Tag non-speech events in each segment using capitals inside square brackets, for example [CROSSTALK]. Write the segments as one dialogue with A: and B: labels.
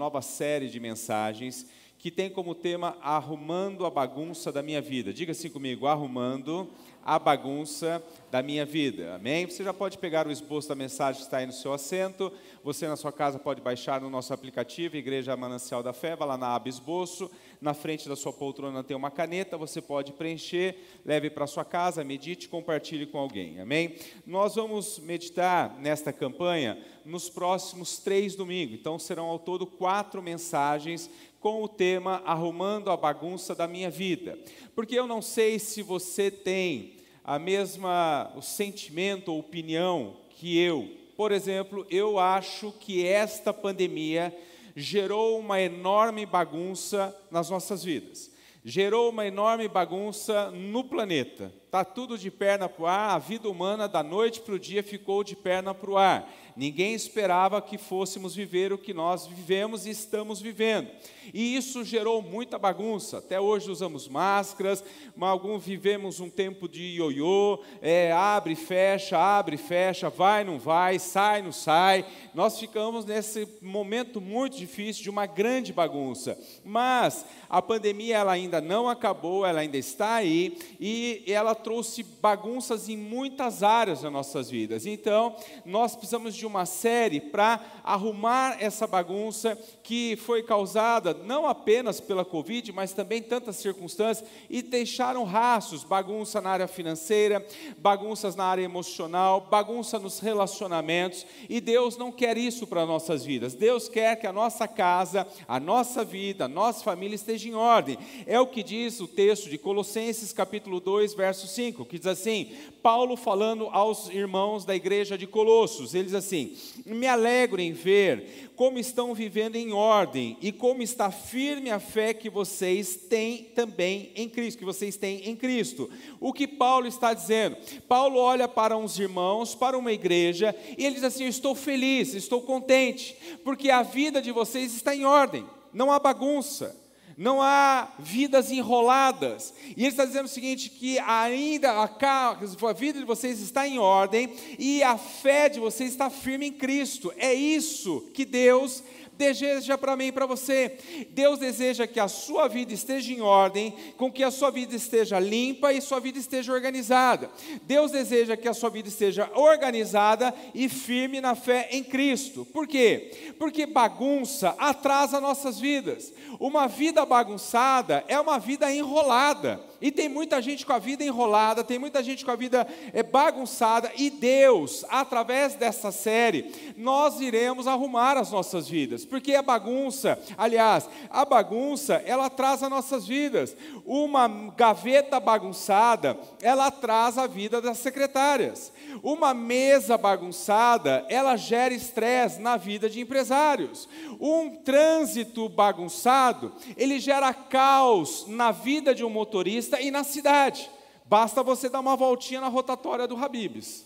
A: nova série de mensagens que tem como tema Arrumando a Bagunça da Minha Vida. Diga assim comigo: Arrumando a Bagunça da Minha Vida. Amém? Você já pode pegar o esboço da mensagem que está aí no seu assento. Você na sua casa pode baixar no nosso aplicativo, Igreja Manancial da Fé, vai lá na aba esboço. Na frente da sua poltrona tem uma caneta, você pode preencher, leve para sua casa, medite, compartilhe com alguém. Amém? Nós vamos meditar nesta campanha nos próximos três domingos. Então serão ao todo quatro mensagens com o tema Arrumando a Bagunça da Minha Vida. Porque eu não sei se você tem a mesma o sentimento ou opinião que eu. Por exemplo, eu acho que esta pandemia gerou uma enorme bagunça nas nossas vidas. Gerou uma enorme bagunça no planeta. Está tudo de perna para o ar, a vida humana da noite para o dia ficou de perna para o ar. Ninguém esperava que fôssemos viver o que nós vivemos e estamos vivendo. E isso gerou muita bagunça. Até hoje usamos máscaras, alguns vivemos um tempo de ioiô, é, abre, fecha, abre, fecha, vai, não vai, sai, não sai. Nós ficamos nesse momento muito difícil de uma grande bagunça. Mas a pandemia ela ainda não acabou, ela ainda está aí e ela trouxe bagunças em muitas áreas das nossas vidas. Então, nós precisamos de uma série para arrumar essa bagunça que foi causada não apenas pela Covid, mas também tantas circunstâncias e deixaram rastros, bagunça na área financeira, bagunças na área emocional, bagunça nos relacionamentos, e Deus não quer isso para nossas vidas. Deus quer que a nossa casa, a nossa vida, a nossa família esteja em ordem. É o que diz o texto de Colossenses capítulo 2, verso 5, que diz assim: Paulo falando aos irmãos da igreja de Colossos, ele diz assim: Me alegro em ver como estão vivendo em ordem e como está firme a fé que vocês têm também em Cristo, que vocês têm em Cristo. O que Paulo está dizendo? Paulo olha para uns irmãos, para uma igreja, e ele diz assim: estou feliz, estou contente, porque a vida de vocês está em ordem, não há bagunça não há vidas enroladas. E ele está dizendo o seguinte: que ainda a, vida de vocês está em ordem e a fé de vocês está firme em Cristo. É isso que Deus deseja para mim e para você. Deus deseja que a sua vida esteja em ordem, com que a sua vida esteja limpa e sua vida esteja organizada. Deus deseja que a sua vida esteja organizada e firme na fé em Cristo. Por quê? Porque bagunça atrasa nossas vidas. Uma vida bagunçada é uma vida enrolada. E tem muita gente com a vida enrolada, tem muita gente com a vida é, bagunçada, e Deus, através dessa série, nós iremos arrumar as nossas vidas, porque a bagunça, aliás, a bagunça, ela traz as nossas vidas. Uma gaveta bagunçada, ela traz a vida das secretárias. Uma mesa bagunçada, ela gera estresse na vida de empresários. Um trânsito bagunçado, ele gera caos na vida de um motorista e na cidade. Basta você dar uma voltinha na rotatória do Habibs.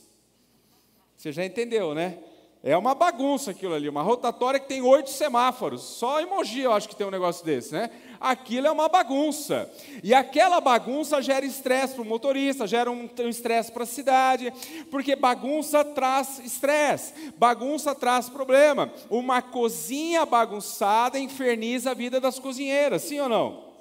A: Você já entendeu, né? É uma bagunça aquilo ali, uma rotatória que tem oito semáforos. Só emoji eu acho que tem um negócio desse, né? Aquilo é uma bagunça. E aquela bagunça gera estresse para o motorista, gera um estresse para a cidade, porque bagunça traz estresse, bagunça traz problema. Uma cozinha bagunçada inferniza a vida das cozinheiras, sim ou não?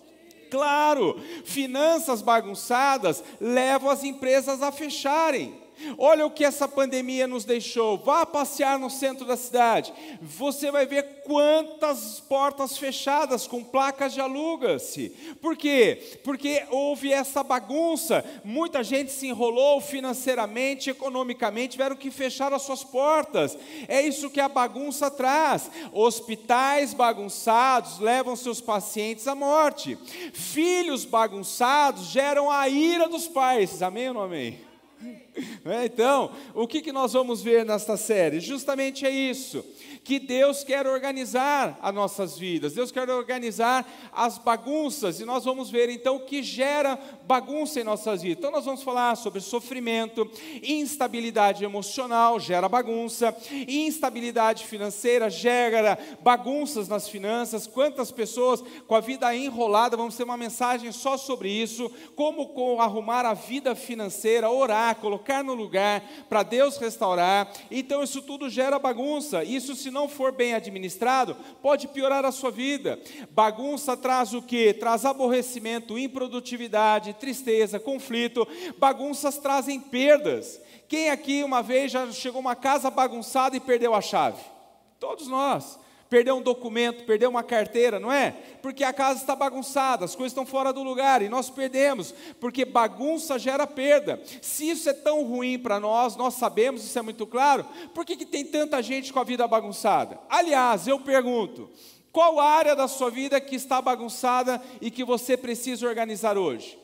A: Claro, finanças bagunçadas levam as empresas a fecharem. Olha o que essa pandemia nos deixou. Vá passear no centro da cidade. Você vai ver quantas portas fechadas com placas de aluga-se. Por quê? Porque houve essa bagunça. Muita gente se enrolou financeiramente, economicamente, tiveram que fechar as suas portas. É isso que a bagunça traz. Hospitais bagunçados levam seus pacientes à morte. Filhos bagunçados geram a ira dos pais. Amém ou não amém? É, então, o que, que nós vamos ver nesta série? Justamente é isso que Deus quer organizar as nossas vidas, Deus quer organizar as bagunças, e nós vamos ver então o que gera bagunça em nossas vidas. Então, nós vamos falar sobre sofrimento, instabilidade emocional gera bagunça, instabilidade financeira gera bagunças nas finanças. Quantas pessoas com a vida enrolada, vamos ter uma mensagem só sobre isso, como arrumar a vida financeira, orar, colocar no lugar para Deus restaurar. Então, isso tudo gera bagunça, isso se não for bem administrado, pode piorar a sua vida. Bagunça traz o que? Traz aborrecimento, improdutividade, tristeza, conflito. Bagunças trazem perdas. Quem aqui uma vez já chegou uma casa bagunçada e perdeu a chave? Todos nós perdeu um documento, perdeu uma carteira, não é? Porque a casa está bagunçada, as coisas estão fora do lugar e nós perdemos, porque bagunça gera perda. Se isso é tão ruim para nós, nós sabemos, isso é muito claro, por que, que tem tanta gente com a vida bagunçada? Aliás, eu pergunto, qual área da sua vida que está bagunçada e que você precisa organizar hoje?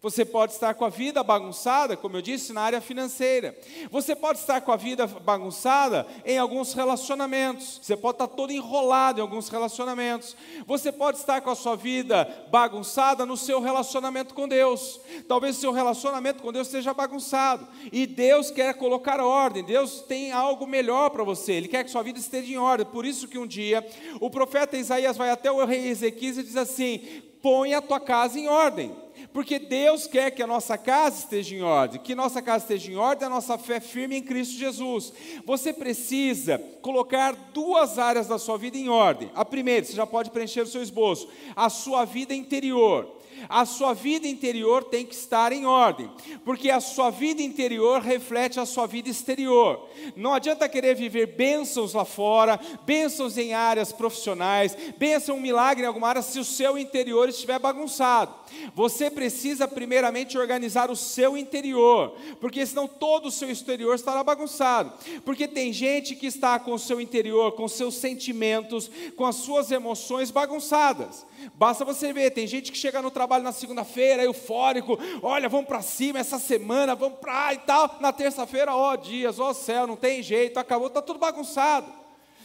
A: Você pode estar com a vida bagunçada, como eu disse, na área financeira. Você pode estar com a vida bagunçada em alguns relacionamentos. Você pode estar todo enrolado em alguns relacionamentos. Você pode estar com a sua vida bagunçada no seu relacionamento com Deus. Talvez seu relacionamento com Deus seja bagunçado. E Deus quer colocar ordem. Deus tem algo melhor para você. Ele quer que sua vida esteja em ordem. Por isso que um dia o profeta Isaías vai até o rei Ezequias e diz assim: põe a tua casa em ordem porque Deus quer que a nossa casa esteja em ordem, que nossa casa esteja em ordem, a nossa fé firme em Cristo Jesus. Você precisa colocar duas áreas da sua vida em ordem. A primeira, você já pode preencher o seu esboço, a sua vida interior a sua vida interior tem que estar em ordem, porque a sua vida interior reflete a sua vida exterior. Não adianta querer viver bênçãos lá fora, bênçãos em áreas profissionais, bênção, um milagre em alguma área, se o seu interior estiver bagunçado. Você precisa primeiramente organizar o seu interior, porque senão todo o seu exterior estará bagunçado. Porque tem gente que está com o seu interior, com seus sentimentos, com as suas emoções bagunçadas. Basta você ver, tem gente que chega no trabalho na segunda-feira, eufórico, olha, vamos para cima essa semana, vamos para e tal. Na terça-feira, ó dias, ó céu, não tem jeito, acabou, está tudo bagunçado.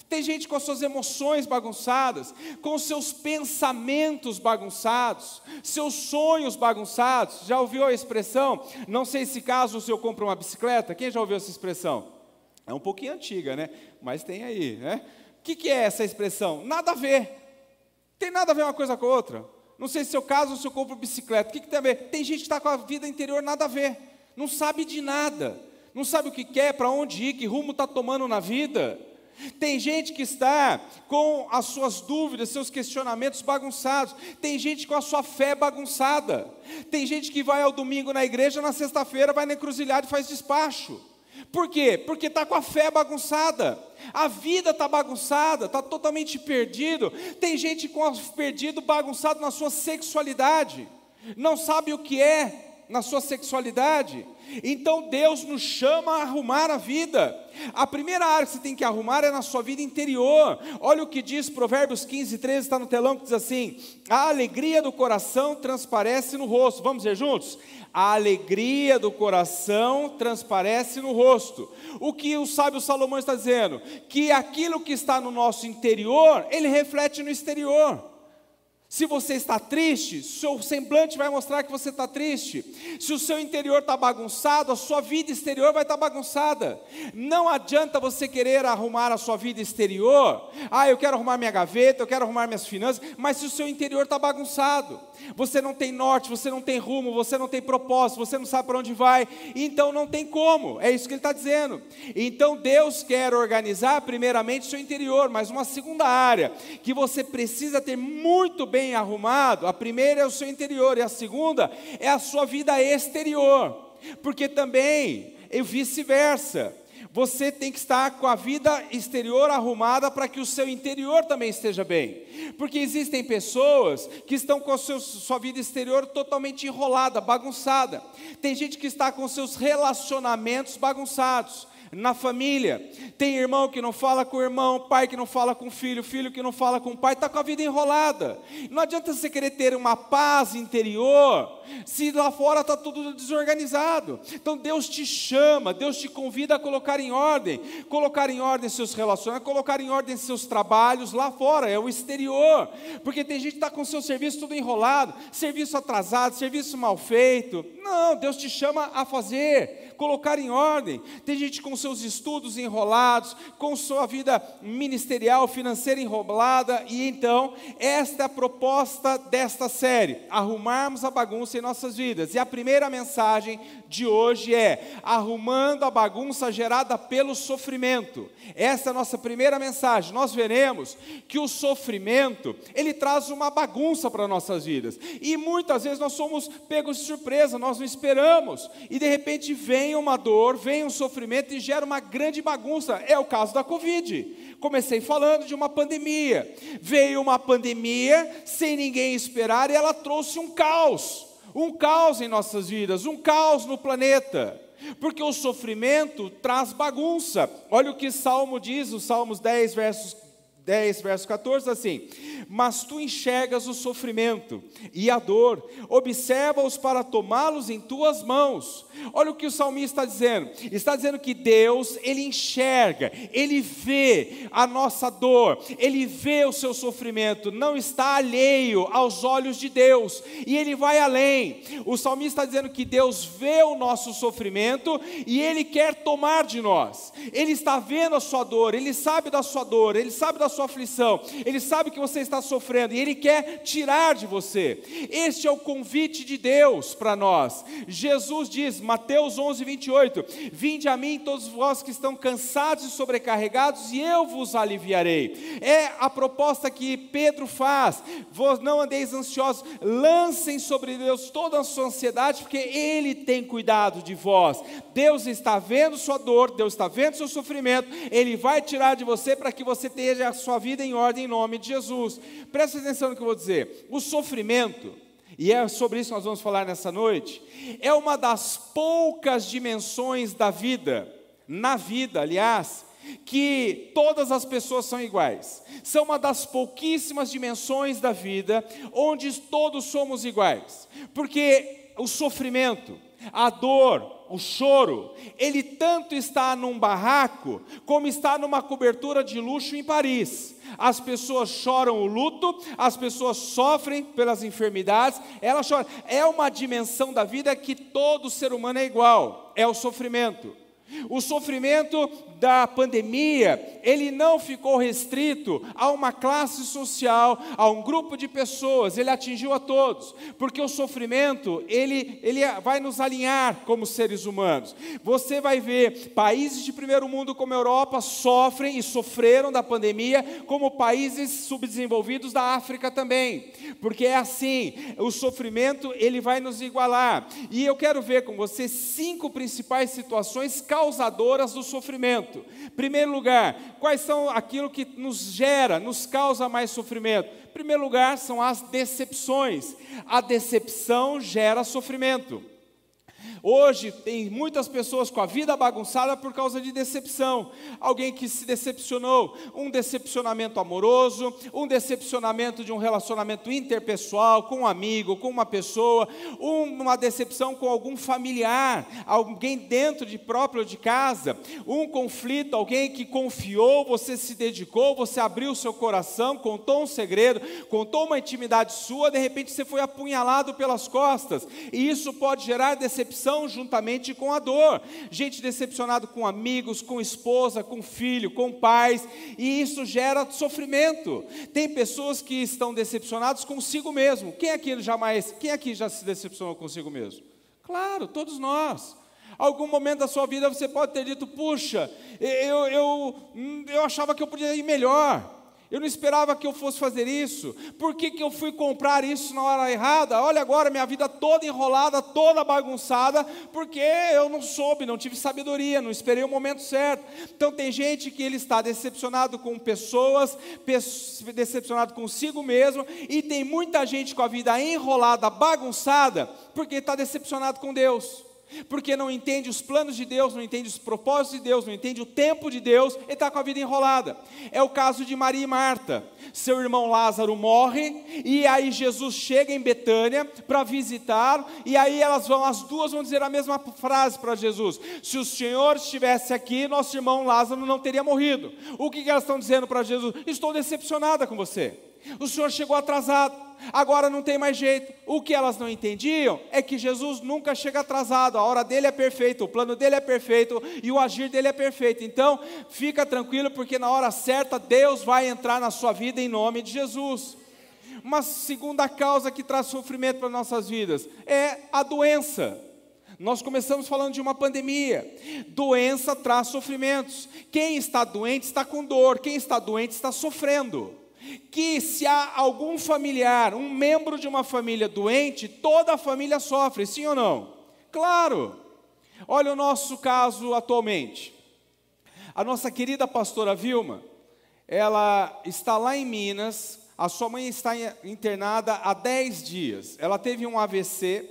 A: Tem gente com as suas emoções bagunçadas, com os seus pensamentos bagunçados, seus sonhos bagunçados. Já ouviu a expressão? Não sei se caso o senhor compra uma bicicleta. Quem já ouviu essa expressão? É um pouquinho antiga, né? Mas tem aí, né? O que, que é essa expressão? Nada a ver. Tem nada a ver uma coisa com a outra. Não sei se seu caso ou se eu compro bicicleta. O que, que tem a ver? Tem gente que está com a vida interior nada a ver. Não sabe de nada. Não sabe o que quer, para onde ir, que rumo está tomando na vida. Tem gente que está com as suas dúvidas, seus questionamentos bagunçados. Tem gente com a sua fé bagunçada. Tem gente que vai ao domingo na igreja, na sexta-feira vai na encruzilhada e faz despacho. Por quê? Porque está com a fé bagunçada. A vida está bagunçada, está totalmente perdido. Tem gente com perdido, bagunçado na sua sexualidade. Não sabe o que é na sua sexualidade. Então Deus nos chama a arrumar a vida. A primeira área que você tem que arrumar é na sua vida interior. Olha o que diz Provérbios 15, 13, está no telão, que diz assim: A alegria do coração transparece no rosto. Vamos ver juntos? A alegria do coração transparece no rosto. O que o sábio Salomão está dizendo? Que aquilo que está no nosso interior, ele reflete no exterior. Se você está triste, seu semblante vai mostrar que você está triste. Se o seu interior está bagunçado, a sua vida exterior vai estar bagunçada. Não adianta você querer arrumar a sua vida exterior. Ah, eu quero arrumar minha gaveta, eu quero arrumar minhas finanças, mas se o seu interior está bagunçado, você não tem norte, você não tem rumo, você não tem propósito, você não sabe para onde vai, então não tem como. É isso que ele está dizendo. Então Deus quer organizar primeiramente o seu interior, mas uma segunda área que você precisa ter muito bem bem arrumado, a primeira é o seu interior e a segunda é a sua vida exterior, porque também e vice-versa. Você tem que estar com a vida exterior arrumada para que o seu interior também esteja bem. Porque existem pessoas que estão com a sua vida exterior totalmente enrolada, bagunçada. Tem gente que está com seus relacionamentos bagunçados na família. Tem irmão que não fala com o irmão, pai que não fala com o filho, filho que não fala com o pai, está com a vida enrolada. Não adianta você querer ter uma paz interior se lá fora está tudo desorganizado. Então Deus te chama, Deus te convida a colocar em ordem, colocar em ordem seus relacionamentos, colocar em ordem seus trabalhos lá fora, é o exterior. Porque tem gente que está com seu serviço tudo enrolado, serviço atrasado, serviço mal feito. Não, Deus te chama a fazer colocar em ordem. Tem gente com seus estudos enrolados, com sua vida ministerial, financeira enrolada, e então, esta é a proposta desta série: arrumarmos a bagunça em nossas vidas. E a primeira mensagem de hoje é: arrumando a bagunça gerada pelo sofrimento. Essa é a nossa primeira mensagem. Nós veremos que o sofrimento, ele traz uma bagunça para nossas vidas. E muitas vezes nós somos pegos de surpresa, nós não esperamos. E de repente vem uma dor, vem um sofrimento e gera uma grande bagunça. É o caso da Covid. Comecei falando de uma pandemia. Veio uma pandemia sem ninguém esperar e ela trouxe um caos. Um caos em nossas vidas, um caos no planeta. Porque o sofrimento traz bagunça. Olha o que Salmo diz, os Salmos 10, versos 10, verso 14, assim: Mas tu enxergas o sofrimento e a dor, observa-os para tomá-los em tuas mãos. Olha o que o salmista está dizendo: está dizendo que Deus, ele enxerga, ele vê a nossa dor, ele vê o seu sofrimento, não está alheio aos olhos de Deus, e ele vai além. O salmista está dizendo que Deus vê o nosso sofrimento e ele quer tomar de nós, ele está vendo a sua dor, ele sabe da sua dor, ele sabe da sua aflição, Ele sabe que você está sofrendo e Ele quer tirar de você. Este é o convite de Deus para nós. Jesus diz, Mateus 11, 28, Vinde a mim todos vós que estão cansados e sobrecarregados, e eu vos aliviarei. É a proposta que Pedro faz. Vós não andeis ansiosos, lancem sobre Deus toda a sua ansiedade, porque Ele tem cuidado de vós. Deus está vendo sua dor, Deus está vendo seu sofrimento, Ele vai tirar de você para que você tenha sua vida em ordem em nome de Jesus. Presta atenção no que eu vou dizer. O sofrimento, e é sobre isso que nós vamos falar nessa noite, é uma das poucas dimensões da vida, na vida, aliás, que todas as pessoas são iguais. São uma das pouquíssimas dimensões da vida onde todos somos iguais. Porque o sofrimento, a dor, o choro, ele tanto está num barraco, como está numa cobertura de luxo em Paris. As pessoas choram o luto, as pessoas sofrem pelas enfermidades, elas choram. É uma dimensão da vida que todo ser humano é igual, é o sofrimento. O sofrimento da pandemia, ele não ficou restrito a uma classe social, a um grupo de pessoas, ele atingiu a todos, porque o sofrimento, ele, ele vai nos alinhar como seres humanos. Você vai ver países de primeiro mundo como a Europa sofrem e sofreram da pandemia, como países subdesenvolvidos da África também, porque é assim, o sofrimento, ele vai nos igualar. E eu quero ver com você cinco principais situações causadoras do sofrimento. Primeiro lugar, quais são aquilo que nos gera, nos causa mais sofrimento? Primeiro lugar, são as decepções. A decepção gera sofrimento. Hoje tem muitas pessoas com a vida bagunçada por causa de decepção. Alguém que se decepcionou, um decepcionamento amoroso, um decepcionamento de um relacionamento interpessoal com um amigo, com uma pessoa, uma decepção com algum familiar, alguém dentro de próprio de casa, um conflito, alguém que confiou, você se dedicou, você abriu seu coração, contou um segredo, contou uma intimidade sua, de repente você foi apunhalado pelas costas, e isso pode gerar decepção decepção juntamente com a dor. Gente decepcionado com amigos, com esposa, com filho, com pais, e isso gera sofrimento. Tem pessoas que estão decepcionados consigo mesmo. Quem aqui jamais, quem aqui já se decepcionou consigo mesmo? Claro, todos nós. Algum momento da sua vida você pode ter dito: puxa, eu, eu, eu achava que eu podia ir melhor. Eu não esperava que eu fosse fazer isso. Por que, que eu fui comprar isso na hora errada? Olha agora minha vida toda enrolada, toda bagunçada, porque eu não soube, não tive sabedoria, não esperei o momento certo. Então tem gente que ele está decepcionado com pessoas, decepcionado consigo mesmo, e tem muita gente com a vida enrolada, bagunçada, porque está decepcionado com Deus porque não entende os planos de Deus, não entende os propósitos de Deus, não entende o tempo de Deus, ele está com a vida enrolada. É o caso de Maria e Marta. Seu irmão Lázaro morre, e aí Jesus chega em Betânia para visitar, e aí elas vão, as duas vão dizer a mesma frase para Jesus: Se o Senhor estivesse aqui, nosso irmão Lázaro não teria morrido. O que, que elas estão dizendo para Jesus? Estou decepcionada com você. O Senhor chegou atrasado. Agora não tem mais jeito. O que elas não entendiam é que Jesus nunca chega atrasado. A hora dele é perfeita, o plano dele é perfeito e o agir dele é perfeito. Então, fica tranquilo, porque na hora certa Deus vai entrar na sua vida em nome de Jesus. Uma segunda causa que traz sofrimento para nossas vidas é a doença. Nós começamos falando de uma pandemia. Doença traz sofrimentos. Quem está doente está com dor, quem está doente está sofrendo que se há algum familiar, um membro de uma família doente, toda a família sofre, sim ou não? Claro. Olha o nosso caso atualmente. A nossa querida pastora Vilma, ela está lá em Minas, a sua mãe está internada há 10 dias. Ela teve um AVC.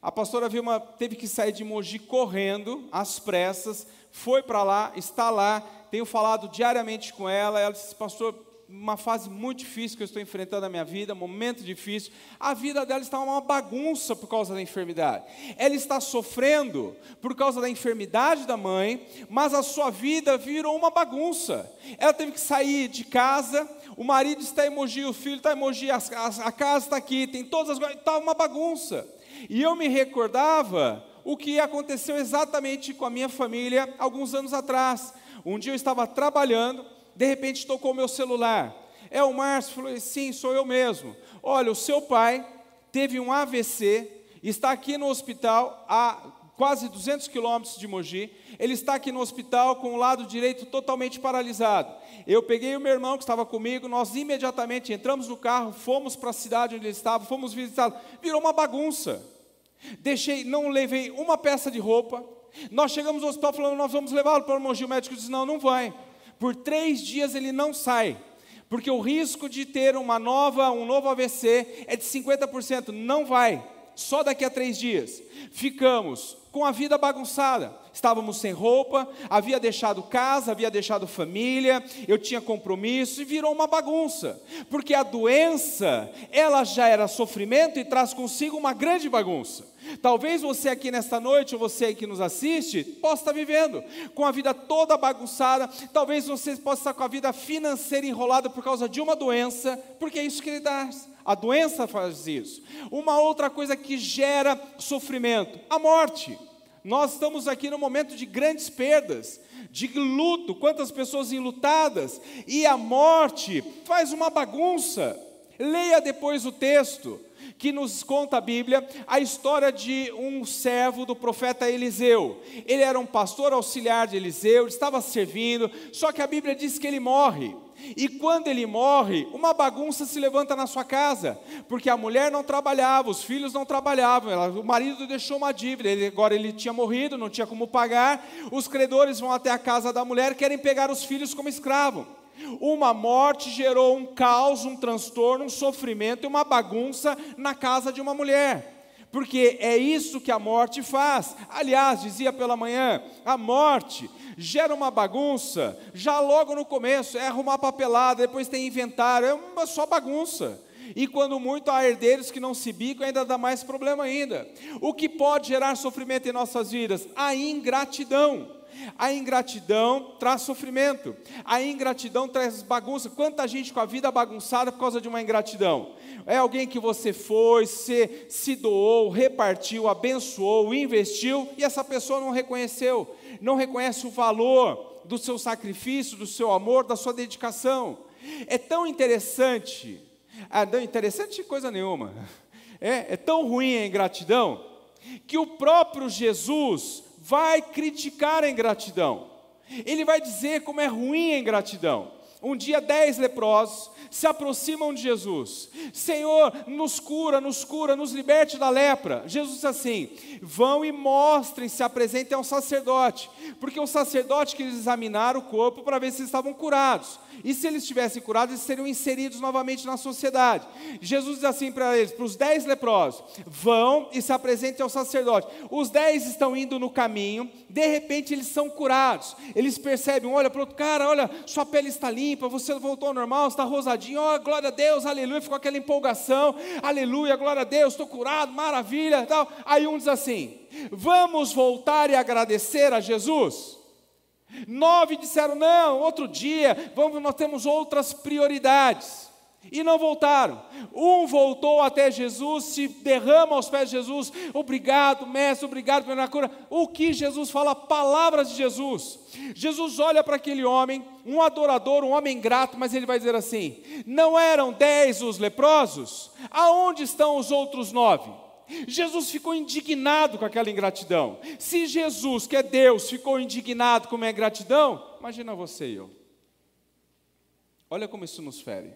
A: A pastora Vilma teve que sair de Mogi correndo, às pressas, foi para lá, está lá. Tenho falado diariamente com ela. Ela disse, pastor, uma fase muito difícil que eu estou enfrentando na minha vida, momento difícil. A vida dela está uma bagunça por causa da enfermidade. Ela está sofrendo por causa da enfermidade da mãe, mas a sua vida virou uma bagunça. Ela teve que sair de casa, o marido está em Mogi, o filho está em Mogi, a, a, a casa está aqui, tem todas as coisas, está uma bagunça. E eu me recordava o que aconteceu exatamente com a minha família alguns anos atrás. Um dia eu estava trabalhando, de repente tocou meu celular. É o Márcio? Falou, sim, sou eu mesmo. Olha, o seu pai teve um AVC, está aqui no hospital a quase 200 quilômetros de Mogi. Ele está aqui no hospital com o lado direito totalmente paralisado. Eu peguei o meu irmão que estava comigo, nós imediatamente entramos no carro, fomos para a cidade onde ele estava, fomos visitá-lo. Virou uma bagunça. Deixei, não levei uma peça de roupa. Nós chegamos no hospital falando, nós vamos levá-lo para o Mogi. O médico disse, não, não vai. Por três dias ele não sai, porque o risco de ter uma nova, um novo AVC é de 50%. Não vai, só daqui a três dias. Ficamos com a vida bagunçada. Estávamos sem roupa, havia deixado casa, havia deixado família, eu tinha compromisso e virou uma bagunça. Porque a doença, ela já era sofrimento e traz consigo uma grande bagunça. Talvez você aqui nesta noite, ou você que nos assiste, possa estar vivendo com a vida toda bagunçada. Talvez você possa estar com a vida financeira enrolada por causa de uma doença, porque é isso que ele dá. A doença faz isso. Uma outra coisa que gera sofrimento: a morte. Nós estamos aqui no momento de grandes perdas, de luto, quantas pessoas enlutadas, e a morte faz uma bagunça. Leia depois o texto que nos conta a Bíblia a história de um servo do profeta Eliseu. Ele era um pastor auxiliar de Eliseu, estava servindo, só que a Bíblia diz que ele morre. E quando ele morre, uma bagunça se levanta na sua casa, porque a mulher não trabalhava, os filhos não trabalhavam, ela, o marido deixou uma dívida, ele, agora ele tinha morrido, não tinha como pagar. Os credores vão até a casa da mulher, querem pegar os filhos como escravo. Uma morte gerou um caos, um transtorno, um sofrimento e uma bagunça na casa de uma mulher. Porque é isso que a morte faz. Aliás, dizia pela manhã, a morte gera uma bagunça, já logo no começo, é arrumar papelada, depois tem inventário, é uma só bagunça. E quando muito há herdeiros que não se bicam, ainda dá mais problema ainda. O que pode gerar sofrimento em nossas vidas? A ingratidão. A ingratidão traz sofrimento. A ingratidão traz bagunça. Quanta gente com a vida bagunçada por causa de uma ingratidão? É alguém que você foi, se, se doou, repartiu, abençoou, investiu e essa pessoa não reconheceu, não reconhece o valor do seu sacrifício, do seu amor, da sua dedicação. É tão interessante, ah, não interessante coisa nenhuma. [LAUGHS] É, é tão ruim a ingratidão que o próprio Jesus vai criticar a ingratidão. Ele vai dizer como é ruim a ingratidão. Um dia, dez leprosos se aproximam de Jesus. Senhor, nos cura, nos cura, nos liberte da lepra. Jesus diz assim: vão e mostrem, se apresentem ao sacerdote, porque o sacerdote queria examinar o corpo para ver se estavam curados. E se eles estivessem curados, eles seriam inseridos novamente na sociedade. Jesus diz assim para eles, para os dez leprosos: vão e se apresentem ao sacerdote. Os dez estão indo no caminho, de repente eles são curados. Eles percebem, olha para o outro cara, olha, sua pele está limpa, você voltou ao normal, está rosadinho, oh, glória a Deus, aleluia, ficou aquela empolgação, aleluia, glória a Deus, estou curado, maravilha, tal. Aí um diz assim: vamos voltar e agradecer a Jesus. Nove disseram: não, outro dia, vamos, nós temos outras prioridades. e não voltaram. Um voltou até Jesus, se derrama aos pés de Jesus, obrigado, mestre, obrigado pela cura. O que Jesus fala? Palavras de Jesus. Jesus olha para aquele homem, um adorador, um homem grato, mas ele vai dizer assim: não eram dez os leprosos? Aonde estão os outros nove? Jesus ficou indignado com aquela ingratidão. Se Jesus, que é Deus, ficou indignado com a ingratidão, imagina você e eu. Olha como isso nos fere.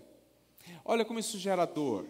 A: Olha como isso gera dor.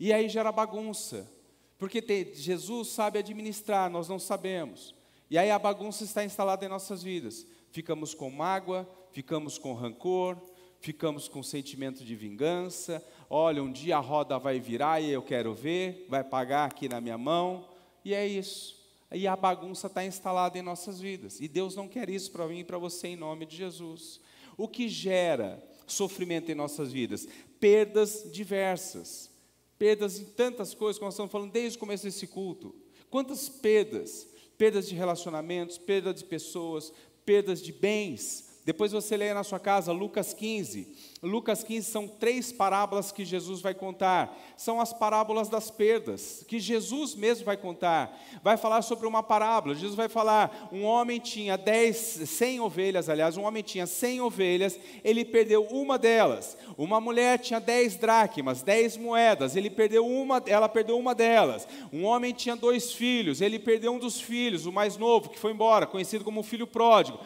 A: E aí gera bagunça. Porque Jesus sabe administrar, nós não sabemos. E aí a bagunça está instalada em nossas vidas. Ficamos com mágoa, ficamos com rancor, ficamos com sentimento de vingança. Olha, um dia a roda vai virar e eu quero ver, vai pagar aqui na minha mão. E é isso. E a bagunça está instalada em nossas vidas. E Deus não quer isso para mim e para você em nome de Jesus. O que gera sofrimento em nossas vidas? Perdas diversas. Perdas em tantas coisas que nós estamos falando desde o começo desse culto. Quantas perdas? Perdas de relacionamentos, perdas de pessoas, perdas de bens. Depois você lê na sua casa Lucas 15. Lucas 15 são três parábolas que Jesus vai contar. São as parábolas das perdas, que Jesus mesmo vai contar. Vai falar sobre uma parábola. Jesus vai falar: um homem tinha dez, cem ovelhas, aliás, um homem tinha cem ovelhas, ele perdeu uma delas. Uma mulher tinha dez dracmas, dez moedas, ele perdeu uma, ela perdeu uma delas. Um homem tinha dois filhos, ele perdeu um dos filhos, o mais novo, que foi embora, conhecido como filho pródigo.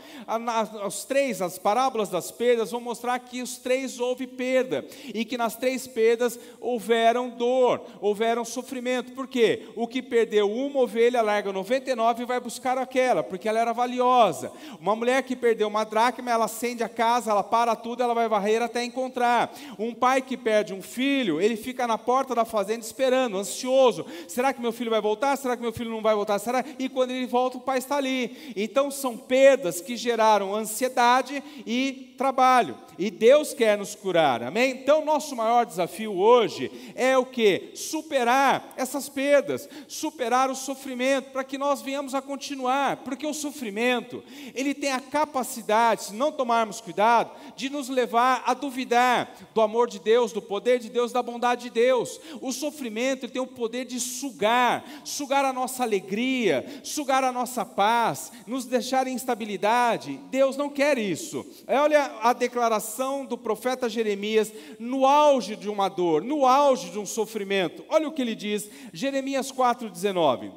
A: Os três, as parábolas das perdas, vão mostrar que os três três houve perda, e que nas três perdas houveram dor, houveram sofrimento. Por quê? O que perdeu uma ovelha larga 99 e vai buscar aquela, porque ela era valiosa. Uma mulher que perdeu uma dracma, ela acende a casa, ela para tudo, ela vai varrer até encontrar. Um pai que perde um filho, ele fica na porta da fazenda esperando, ansioso. Será que meu filho vai voltar? Será que meu filho não vai voltar? Será? E quando ele volta, o pai está ali. Então são perdas que geraram ansiedade e trabalho. E Deus quer nos curar, amém? Então, nosso maior desafio hoje é o que? Superar essas perdas, superar o sofrimento, para que nós venhamos a continuar, porque o sofrimento, ele tem a capacidade, se não tomarmos cuidado, de nos levar a duvidar do amor de Deus, do poder de Deus, da bondade de Deus. O sofrimento, ele tem o poder de sugar, sugar a nossa alegria, sugar a nossa paz, nos deixar em instabilidade. Deus não quer isso. Olha a declaração do profeta Jeremias no auge de uma dor, no auge de um sofrimento. Olha o que ele diz, Jeremias 4,19.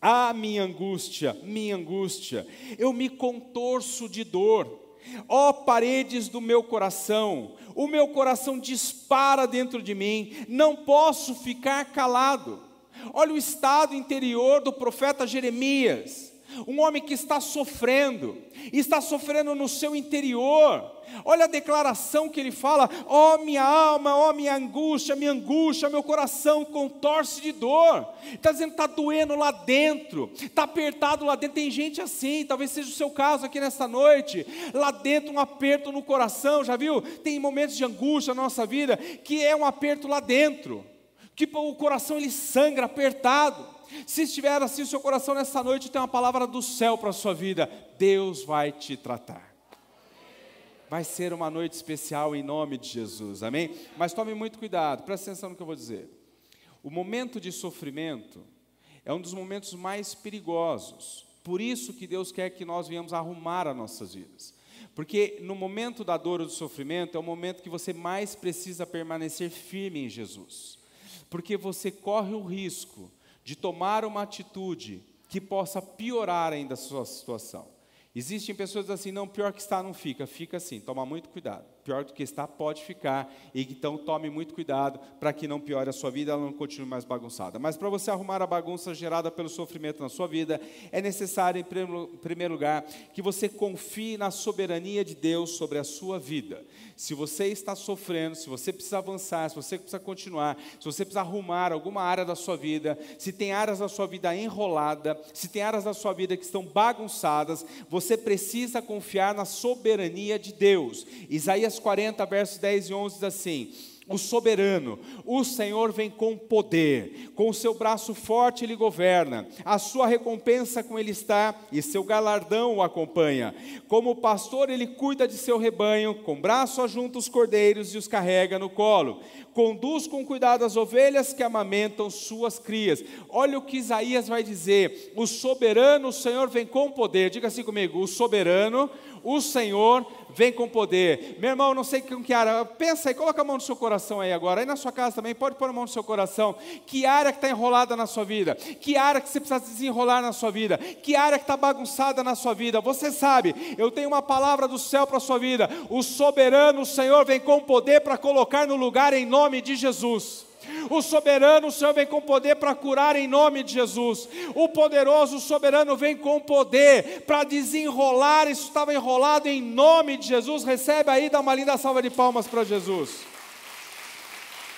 A: Ah, minha angústia, minha angústia, eu me contorço de dor. Ó oh, paredes do meu coração, o meu coração dispara dentro de mim, não posso ficar calado. Olha o estado interior do profeta Jeremias um homem que está sofrendo, está sofrendo no seu interior. Olha a declaração que ele fala: ó oh, minha alma, ó oh, minha angústia, minha angústia, meu coração contorce de dor. Está dizendo que está doendo lá dentro, está apertado lá dentro. Tem gente assim, talvez seja o seu caso aqui nesta noite. Lá dentro, um aperto no coração, já viu? Tem momentos de angústia na nossa vida que é um aperto lá dentro, que o coração ele sangra apertado. Se estiver assim o seu coração nessa noite, tem uma palavra do céu para a sua vida. Deus vai te tratar. Vai ser uma noite especial em nome de Jesus, amém? Mas tome muito cuidado, preste atenção no que eu vou dizer. O momento de sofrimento é um dos momentos mais perigosos. Por isso que Deus quer que nós venhamos arrumar as nossas vidas. Porque no momento da dor ou do sofrimento é o momento que você mais precisa permanecer firme em Jesus. Porque você corre o risco de tomar uma atitude que possa piorar ainda a sua situação. Existem pessoas assim, não, pior que está não fica, fica assim, toma muito cuidado pior do que está, pode ficar. E então tome muito cuidado para que não piore a sua vida, ela não continue mais bagunçada. Mas para você arrumar a bagunça gerada pelo sofrimento na sua vida, é necessário, em primeiro lugar, que você confie na soberania de Deus sobre a sua vida. Se você está sofrendo, se você precisa avançar, se você precisa continuar, se você precisa arrumar alguma área da sua vida, se tem áreas da sua vida enrolada, se tem áreas da sua vida que estão bagunçadas, você precisa confiar na soberania de Deus. Isaías Isaías 40, versos 10 e 11 diz assim: o soberano, o Senhor vem com poder, com o seu braço forte ele governa, a sua recompensa com ele está e seu galardão o acompanha. Como pastor, ele cuida de seu rebanho, com braço ajunta os cordeiros e os carrega no colo. Conduz com cuidado as ovelhas que amamentam suas crias. Olha o que Isaías vai dizer: o soberano, o Senhor vem com poder. Diga assim comigo: o soberano, o Senhor vem com poder. Meu irmão, não sei com que área, pensa aí, coloca a mão no seu coração aí agora, aí na sua casa também, pode pôr a mão no seu coração. Que área que está enrolada na sua vida? Que área que você precisa desenrolar na sua vida? Que área que está bagunçada na sua vida? Você sabe, eu tenho uma palavra do céu para a sua vida. O soberano, o Senhor, vem com poder para colocar no lugar em nome de Jesus. O soberano, o Senhor vem com poder para curar em nome de Jesus. O poderoso, o soberano vem com poder para desenrolar. Isso estava enrolado em nome de Jesus. Recebe aí, dá uma linda salva de palmas para Jesus.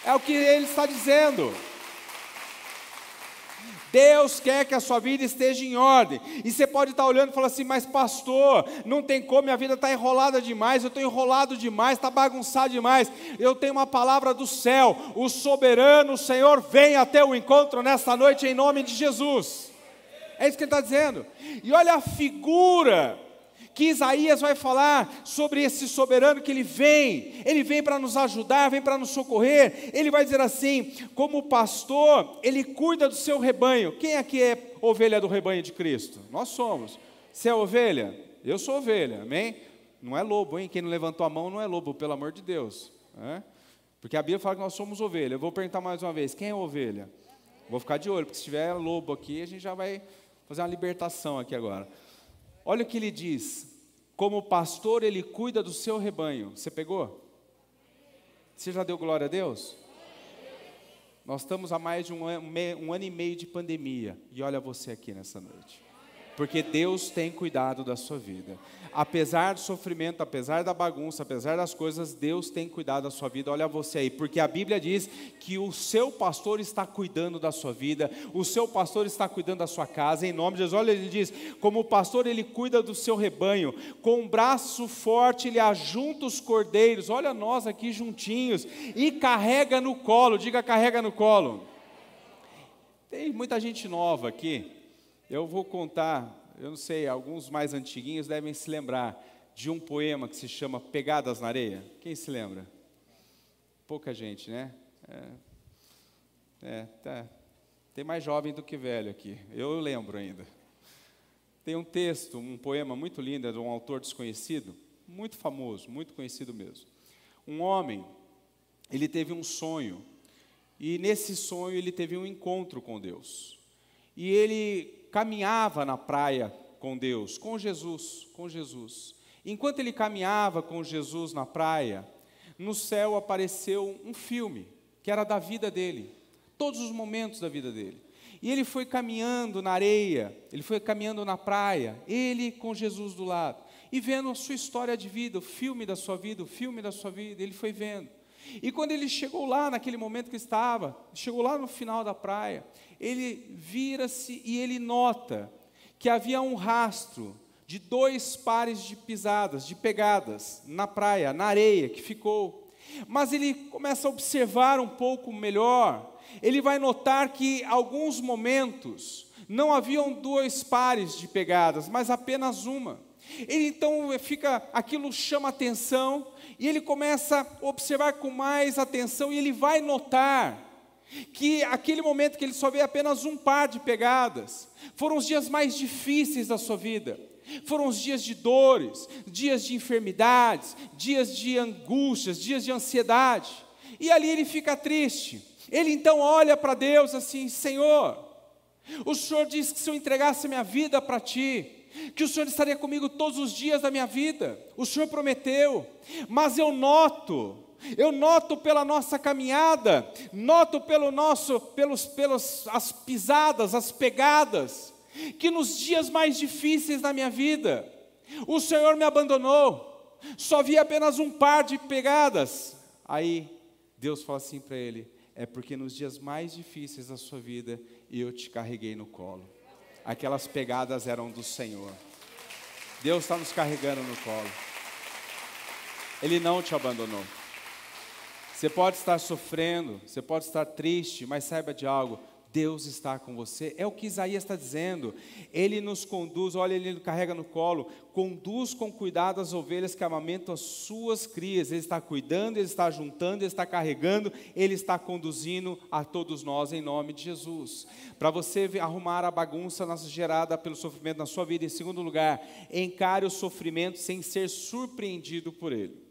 A: É o que ele está dizendo. Deus quer que a sua vida esteja em ordem. E você pode estar olhando e falar assim, mas pastor, não tem como, minha vida está enrolada demais, eu estou enrolado demais, está bagunçado demais. Eu tenho uma palavra do céu, o soberano, Senhor, vem até o encontro nesta noite em nome de Jesus. É isso que ele está dizendo. E olha a figura que Isaías vai falar sobre esse soberano que ele vem, ele vem para nos ajudar, vem para nos socorrer. Ele vai dizer assim: como pastor, ele cuida do seu rebanho. Quem aqui é ovelha do rebanho de Cristo? Nós somos. Você é ovelha? Eu sou ovelha, amém? Não é lobo, hein? Quem não levantou a mão não é lobo, pelo amor de Deus. É? Porque a Bíblia fala que nós somos ovelha. Eu vou perguntar mais uma vez: quem é ovelha? Vou ficar de olho, porque se tiver lobo aqui, a gente já vai fazer uma libertação aqui agora. Olha o que ele diz: como pastor, ele cuida do seu rebanho. Você pegou? Você já deu glória a Deus? Nós estamos há mais de um, um, ano e meio de pandemia. E olha você aqui nessa noite porque Deus tem cuidado da sua vida. Apesar do sofrimento, apesar da bagunça, apesar das coisas, Deus tem cuidado da sua vida. Olha você aí, porque a Bíblia diz que o seu pastor está cuidando da sua vida, o seu pastor está cuidando da sua casa, em nome de Jesus. Olha, ele diz: como o pastor, ele cuida do seu rebanho, com um braço forte, ele ajunta os cordeiros. Olha nós aqui juntinhos, e carrega no colo, diga carrega no colo. Tem muita gente nova aqui. Eu vou contar, eu não sei, alguns mais antiguinhos devem se lembrar de um poema que se chama Pegadas na Areia. Quem se lembra? Pouca gente, né? É, é tá. Tem mais jovem do que velho aqui. Eu lembro ainda. Tem um texto, um poema muito lindo, é de um autor desconhecido, muito famoso, muito conhecido mesmo. Um homem, ele teve um sonho, e nesse sonho ele teve um encontro com Deus. E ele caminhava na praia com Deus, com Jesus, com Jesus. Enquanto ele caminhava com Jesus na praia, no céu apareceu um filme que era da vida dele, todos os momentos da vida dele. E ele foi caminhando na areia, ele foi caminhando na praia, ele com Jesus do lado, e vendo a sua história de vida, o filme da sua vida, o filme da sua vida, ele foi vendo. E quando ele chegou lá, naquele momento que estava, chegou lá no final da praia, ele vira-se e ele nota que havia um rastro de dois pares de pisadas, de pegadas na praia, na areia que ficou. Mas ele começa a observar um pouco melhor, ele vai notar que alguns momentos não haviam dois pares de pegadas, mas apenas uma. Ele então fica, aquilo chama atenção, e ele começa a observar com mais atenção, e ele vai notar que aquele momento que ele só vê apenas um par de pegadas, foram os dias mais difíceis da sua vida. Foram os dias de dores, dias de enfermidades, dias de angústias, dias de ansiedade. E ali ele fica triste. Ele então olha para Deus assim: Senhor, o Senhor disse que se eu entregasse minha vida para Ti, que o Senhor estaria comigo todos os dias da minha vida. O Senhor prometeu, mas eu noto eu noto pela nossa caminhada, noto pelo nosso, pelos, pelos as pisadas, as pegadas, que nos dias mais difíceis da minha vida, o Senhor me abandonou, só vi apenas um par de pegadas. Aí Deus fala assim para ele: é porque nos dias mais difíceis da sua vida eu te carreguei no colo. Aquelas pegadas eram do Senhor. Deus está nos carregando no colo. Ele não te abandonou. Você pode estar sofrendo, você pode estar triste, mas saiba de algo: Deus está com você. É o que Isaías está dizendo. Ele nos conduz, olha, ele carrega no colo, conduz com cuidado as ovelhas que amamentam as suas crias. Ele está cuidando, ele está juntando, ele está carregando, ele está conduzindo a todos nós em nome de Jesus. Para você arrumar a bagunça gerada pelo sofrimento na sua vida, em segundo lugar, encare o sofrimento sem ser surpreendido por ele.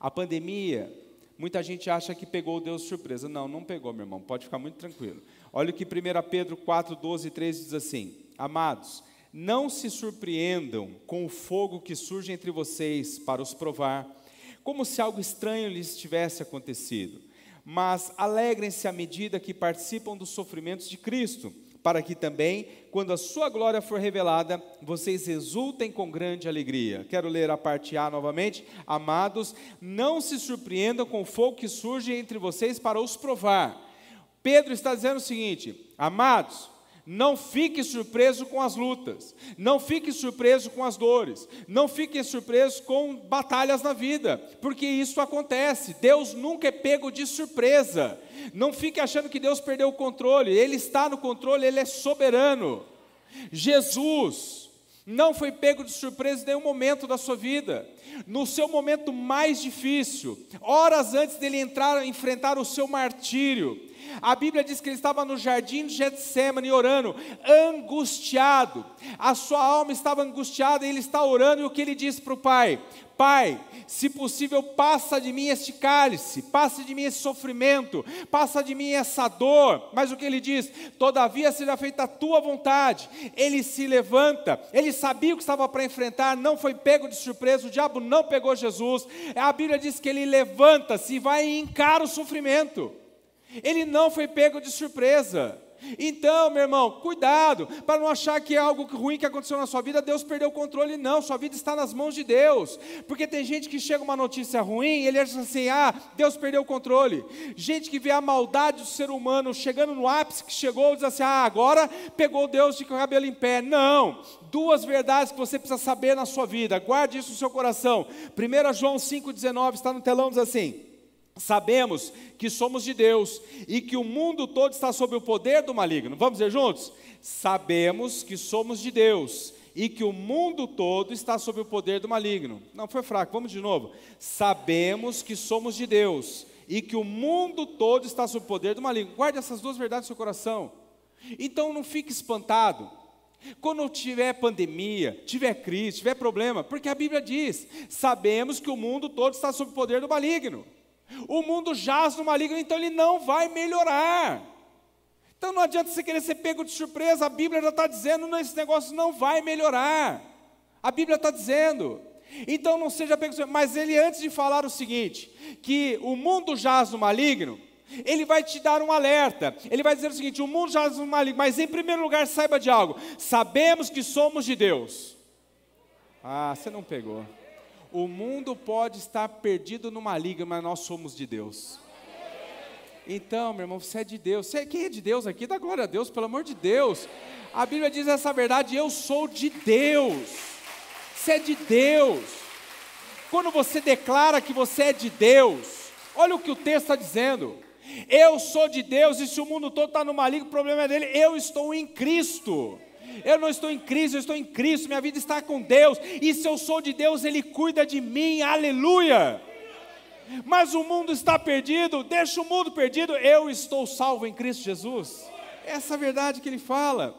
A: A pandemia Muita gente acha que pegou Deus de surpresa. Não, não pegou, meu irmão. Pode ficar muito tranquilo. Olha o que 1 Pedro 4, 12 e 13 diz assim: Amados, não se surpreendam com o fogo que surge entre vocês para os provar, como se algo estranho lhes tivesse acontecido. Mas alegrem-se à medida que participam dos sofrimentos de Cristo para que também, quando a sua glória for revelada, vocês exultem com grande alegria. Quero ler a parte A novamente. Amados, não se surpreendam com o fogo que surge entre vocês para os provar. Pedro está dizendo o seguinte: Amados, não fique surpreso com as lutas, não fique surpreso com as dores, não fique surpreso com batalhas na vida, porque isso acontece. Deus nunca é pego de surpresa. Não fique achando que Deus perdeu o controle, Ele está no controle, Ele é soberano. Jesus não foi pego de surpresa em nenhum momento da sua vida. No seu momento mais difícil, horas antes dele entrar, enfrentar o seu martírio, a Bíblia diz que ele estava no jardim de Getsemane orando, angustiado. A sua alma estava angustiada e ele está orando e o que ele disse para o Pai? Pai, se possível, passa de mim este cálice, passa de mim esse sofrimento, passa de mim essa dor. Mas o que ele diz? Todavia seja feita a tua vontade. Ele se levanta, ele sabia o que estava para enfrentar, não foi pego de surpresa, o diabo não pegou Jesus. A Bíblia diz que ele levanta-se e vai e encara o sofrimento. Ele não foi pego de surpresa. Então, meu irmão, cuidado, para não achar que é algo ruim que aconteceu na sua vida, Deus perdeu o controle, não, sua vida está nas mãos de Deus, porque tem gente que chega uma notícia ruim, e ele acha assim, ah, Deus perdeu o controle, gente que vê a maldade do ser humano chegando no ápice que chegou, diz assim, ah, agora pegou Deus de cabelo em pé, não, duas verdades que você precisa saber na sua vida, guarde isso no seu coração, 1 João 5,19, está no telão, diz assim, Sabemos que somos de Deus e que o mundo todo está sob o poder do maligno. Vamos dizer juntos? Sabemos que somos de Deus e que o mundo todo está sob o poder do maligno. Não foi fraco, vamos de novo. Sabemos que somos de Deus e que o mundo todo está sob o poder do maligno. Guarde essas duas verdades no seu coração. Então não fique espantado. Quando tiver pandemia, tiver crise, tiver problema, porque a Bíblia diz: sabemos que o mundo todo está sob o poder do maligno. O mundo jaz no maligno, então ele não vai melhorar. Então não adianta você querer ser pego de surpresa, a Bíblia já está dizendo, não, esse negócio não vai melhorar. A Bíblia está dizendo. Então não seja pego de surpresa. Mas ele, antes de falar o seguinte, que o mundo jaz no maligno, ele vai te dar um alerta. Ele vai dizer o seguinte: o mundo jaz no maligno, mas em primeiro lugar, saiba de algo: sabemos que somos de Deus. Ah, você não pegou. O mundo pode estar perdido numa liga, mas nós somos de Deus. Então, meu irmão, você é de Deus. Você, quem é de Deus aqui? Dá glória a Deus, pelo amor de Deus. A Bíblia diz essa verdade: eu sou de Deus. Você é de Deus. Quando você declara que você é de Deus, olha o que o texto está dizendo. Eu sou de Deus, e se o mundo todo está no maligno, o problema é dele. Eu estou em Cristo. Eu não estou em crise, eu estou em Cristo, minha vida está com Deus, e se eu sou de Deus, Ele cuida de mim, aleluia. Mas o mundo está perdido, deixa o mundo perdido, eu estou salvo em Cristo Jesus. Essa é a verdade que ele fala.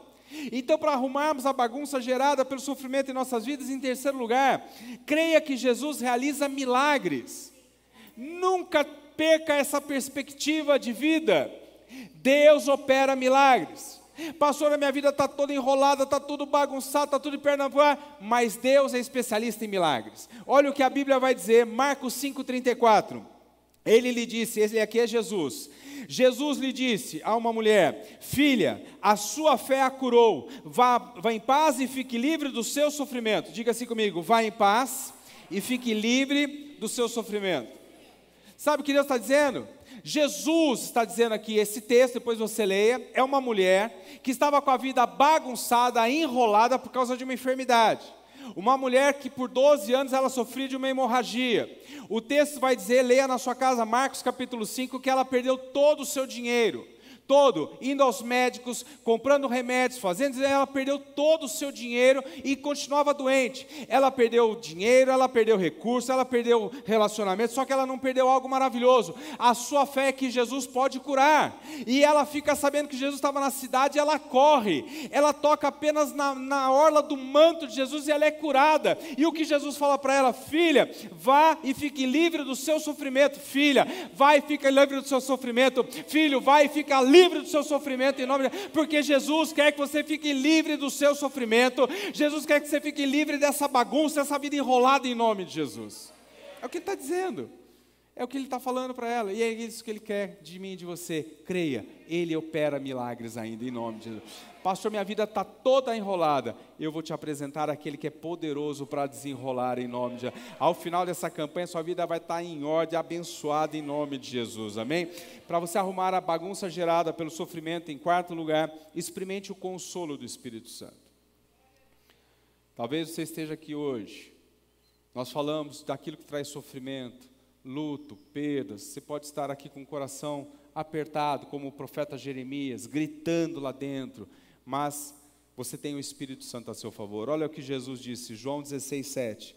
A: Então, para arrumarmos a bagunça gerada pelo sofrimento em nossas vidas, em terceiro lugar, creia que Jesus realiza milagres. Nunca perca essa perspectiva de vida. Deus opera milagres. Pastor, a minha vida está toda enrolada, está tudo bagunçado, está tudo em perna voar, mas Deus é especialista em milagres. Olha o que a Bíblia vai dizer, Marcos 5,34. Ele lhe disse, esse aqui é Jesus. Jesus lhe disse a uma mulher: Filha, a sua fé a curou, vá, vá em paz e fique livre do seu sofrimento. Diga assim comigo: vá em paz e fique livre do seu sofrimento. Sabe o que Deus está dizendo? Jesus está dizendo aqui, esse texto, depois você leia, é uma mulher que estava com a vida bagunçada, enrolada por causa de uma enfermidade. Uma mulher que por 12 anos ela sofria de uma hemorragia. O texto vai dizer, leia na sua casa Marcos capítulo 5, que ela perdeu todo o seu dinheiro todo, indo aos médicos, comprando remédios, fazendo, ela perdeu todo o seu dinheiro e continuava doente. Ela perdeu dinheiro, ela perdeu recurso, ela perdeu relacionamento, só que ela não perdeu algo maravilhoso. A sua fé é que Jesus pode curar. E ela fica sabendo que Jesus estava na cidade, ela corre. Ela toca apenas na, na orla do manto de Jesus e ela é curada. E o que Jesus fala para ela, filha, vá e fique livre do seu sofrimento. Filha, vai e fica livre do seu sofrimento. Filho, vai e fica livre livre do seu sofrimento em nome de porque Jesus quer que você fique livre do seu sofrimento. Jesus quer que você fique livre dessa bagunça, dessa vida enrolada em nome de Jesus. É o que ele está dizendo. É o que ele está falando para ela. E é isso que ele quer de mim e de você. Creia, ele opera milagres ainda, em nome de Jesus. Pastor, minha vida está toda enrolada. Eu vou te apresentar aquele que é poderoso para desenrolar em nome de Jesus. Ao final dessa campanha, sua vida vai estar tá em ordem, abençoada em nome de Jesus. Amém? Para você arrumar a bagunça gerada pelo sofrimento, em quarto lugar, experimente o consolo do Espírito Santo. Talvez você esteja aqui hoje. Nós falamos daquilo que traz sofrimento luto, perdas. Você pode estar aqui com o coração apertado, como o profeta Jeremias, gritando lá dentro, mas você tem o Espírito Santo a seu favor. Olha o que Jesus disse, João 16, 7.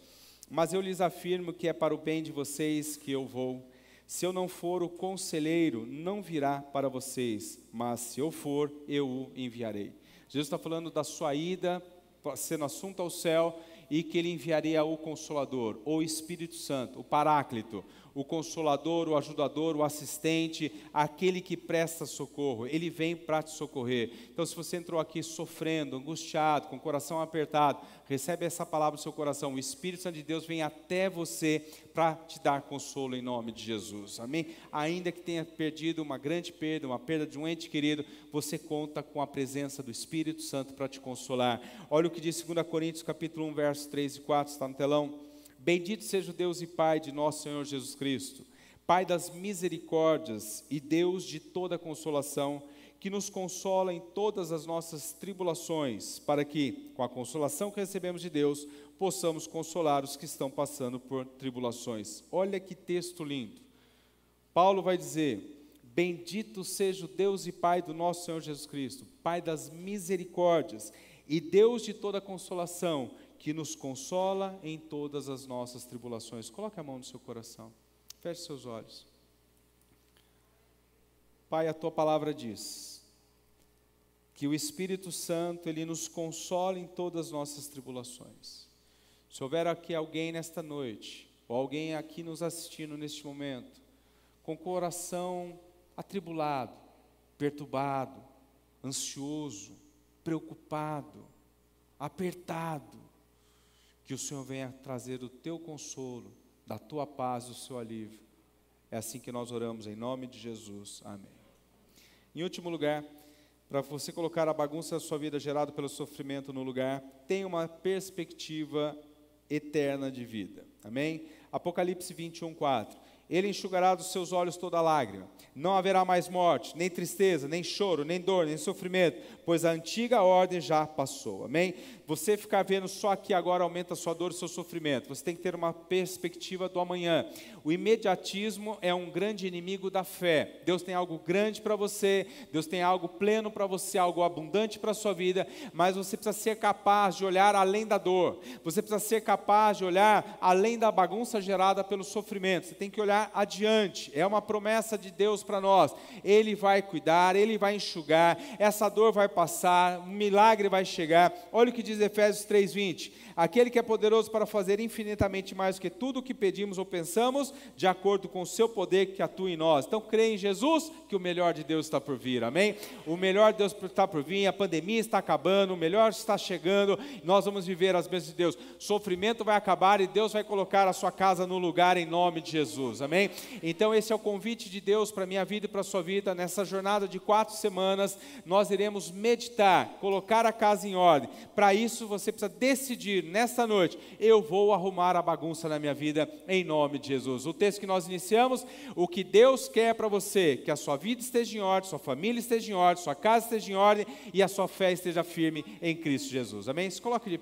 A: Mas eu lhes afirmo que é para o bem de vocês que eu vou. Se eu não for o conselheiro, não virá para vocês, mas se eu for, eu o enviarei. Jesus está falando da sua ida, sendo assunto ao céu, e que ele enviaria o Consolador, o Espírito Santo, o Paráclito, o consolador, o ajudador, o assistente, aquele que presta socorro, ele vem para te socorrer. Então, se você entrou aqui sofrendo, angustiado, com o coração apertado, recebe essa palavra no seu coração. O Espírito Santo de Deus vem até você para te dar consolo em nome de Jesus. Amém? Ainda que tenha perdido uma grande perda, uma perda de um ente querido, você conta com a presença do Espírito Santo para te consolar. Olha o que diz 2 Coríntios capítulo 1, versos 3 e 4, está no telão. Bendito seja o Deus e Pai de nosso Senhor Jesus Cristo, Pai das misericórdias e Deus de toda consolação, que nos consola em todas as nossas tribulações, para que, com a consolação que recebemos de Deus, possamos consolar os que estão passando por tribulações. Olha que texto lindo. Paulo vai dizer: Bendito seja o Deus e Pai do nosso Senhor Jesus Cristo, Pai das misericórdias e Deus de toda consolação, que nos consola em todas as nossas tribulações. Coloque a mão no seu coração. Feche seus olhos. Pai, a tua palavra diz que o Espírito Santo ele nos consola em todas as nossas tribulações. Se houver aqui alguém nesta noite, ou alguém aqui nos assistindo neste momento, com o coração atribulado, perturbado, ansioso, preocupado, apertado, que o Senhor venha trazer o teu consolo, da tua paz, o seu alívio. É assim que nós oramos em nome de Jesus. Amém. Em último lugar, para você colocar a bagunça da sua vida gerada pelo sofrimento no lugar, tenha uma perspectiva eterna de vida. Amém? Apocalipse 21, 4. Ele enxugará dos seus olhos toda lágrima. Não haverá mais morte, nem tristeza, nem choro, nem dor, nem sofrimento, pois a antiga ordem já passou. Amém? Você ficar vendo só aqui agora aumenta a sua dor e seu sofrimento. Você tem que ter uma perspectiva do amanhã. O imediatismo é um grande inimigo da fé. Deus tem algo grande para você, Deus tem algo pleno para você, algo abundante para a sua vida, mas você precisa ser capaz de olhar além da dor. Você precisa ser capaz de olhar além da bagunça gerada pelo sofrimento. Você tem que olhar adiante. É uma promessa de Deus para nós. Ele vai cuidar, ele vai enxugar, essa dor vai passar, um milagre vai chegar. Olha o que diz diz Efésios 3:20, aquele que é poderoso para fazer infinitamente mais do que tudo o que pedimos ou pensamos, de acordo com o seu poder que atua em nós. Então, crê em Jesus que o melhor de Deus está por vir. Amém? O melhor de Deus está por vir, a pandemia está acabando, o melhor está chegando, nós vamos viver as bênçãos de Deus. Sofrimento vai acabar e Deus vai colocar a sua casa no lugar em nome de Jesus. Amém? Então, esse é o convite de Deus para minha vida e para a sua vida nessa jornada de quatro semanas. Nós iremos meditar, colocar a casa em ordem. Para isso isso você precisa decidir nesta noite: eu vou arrumar a bagunça na minha vida em nome de Jesus. O texto que nós iniciamos, o que Deus quer para você, que a sua vida esteja em ordem, sua família esteja em ordem, sua casa esteja em ordem e a sua fé esteja firme em Cristo Jesus. Amém? Se coloque de.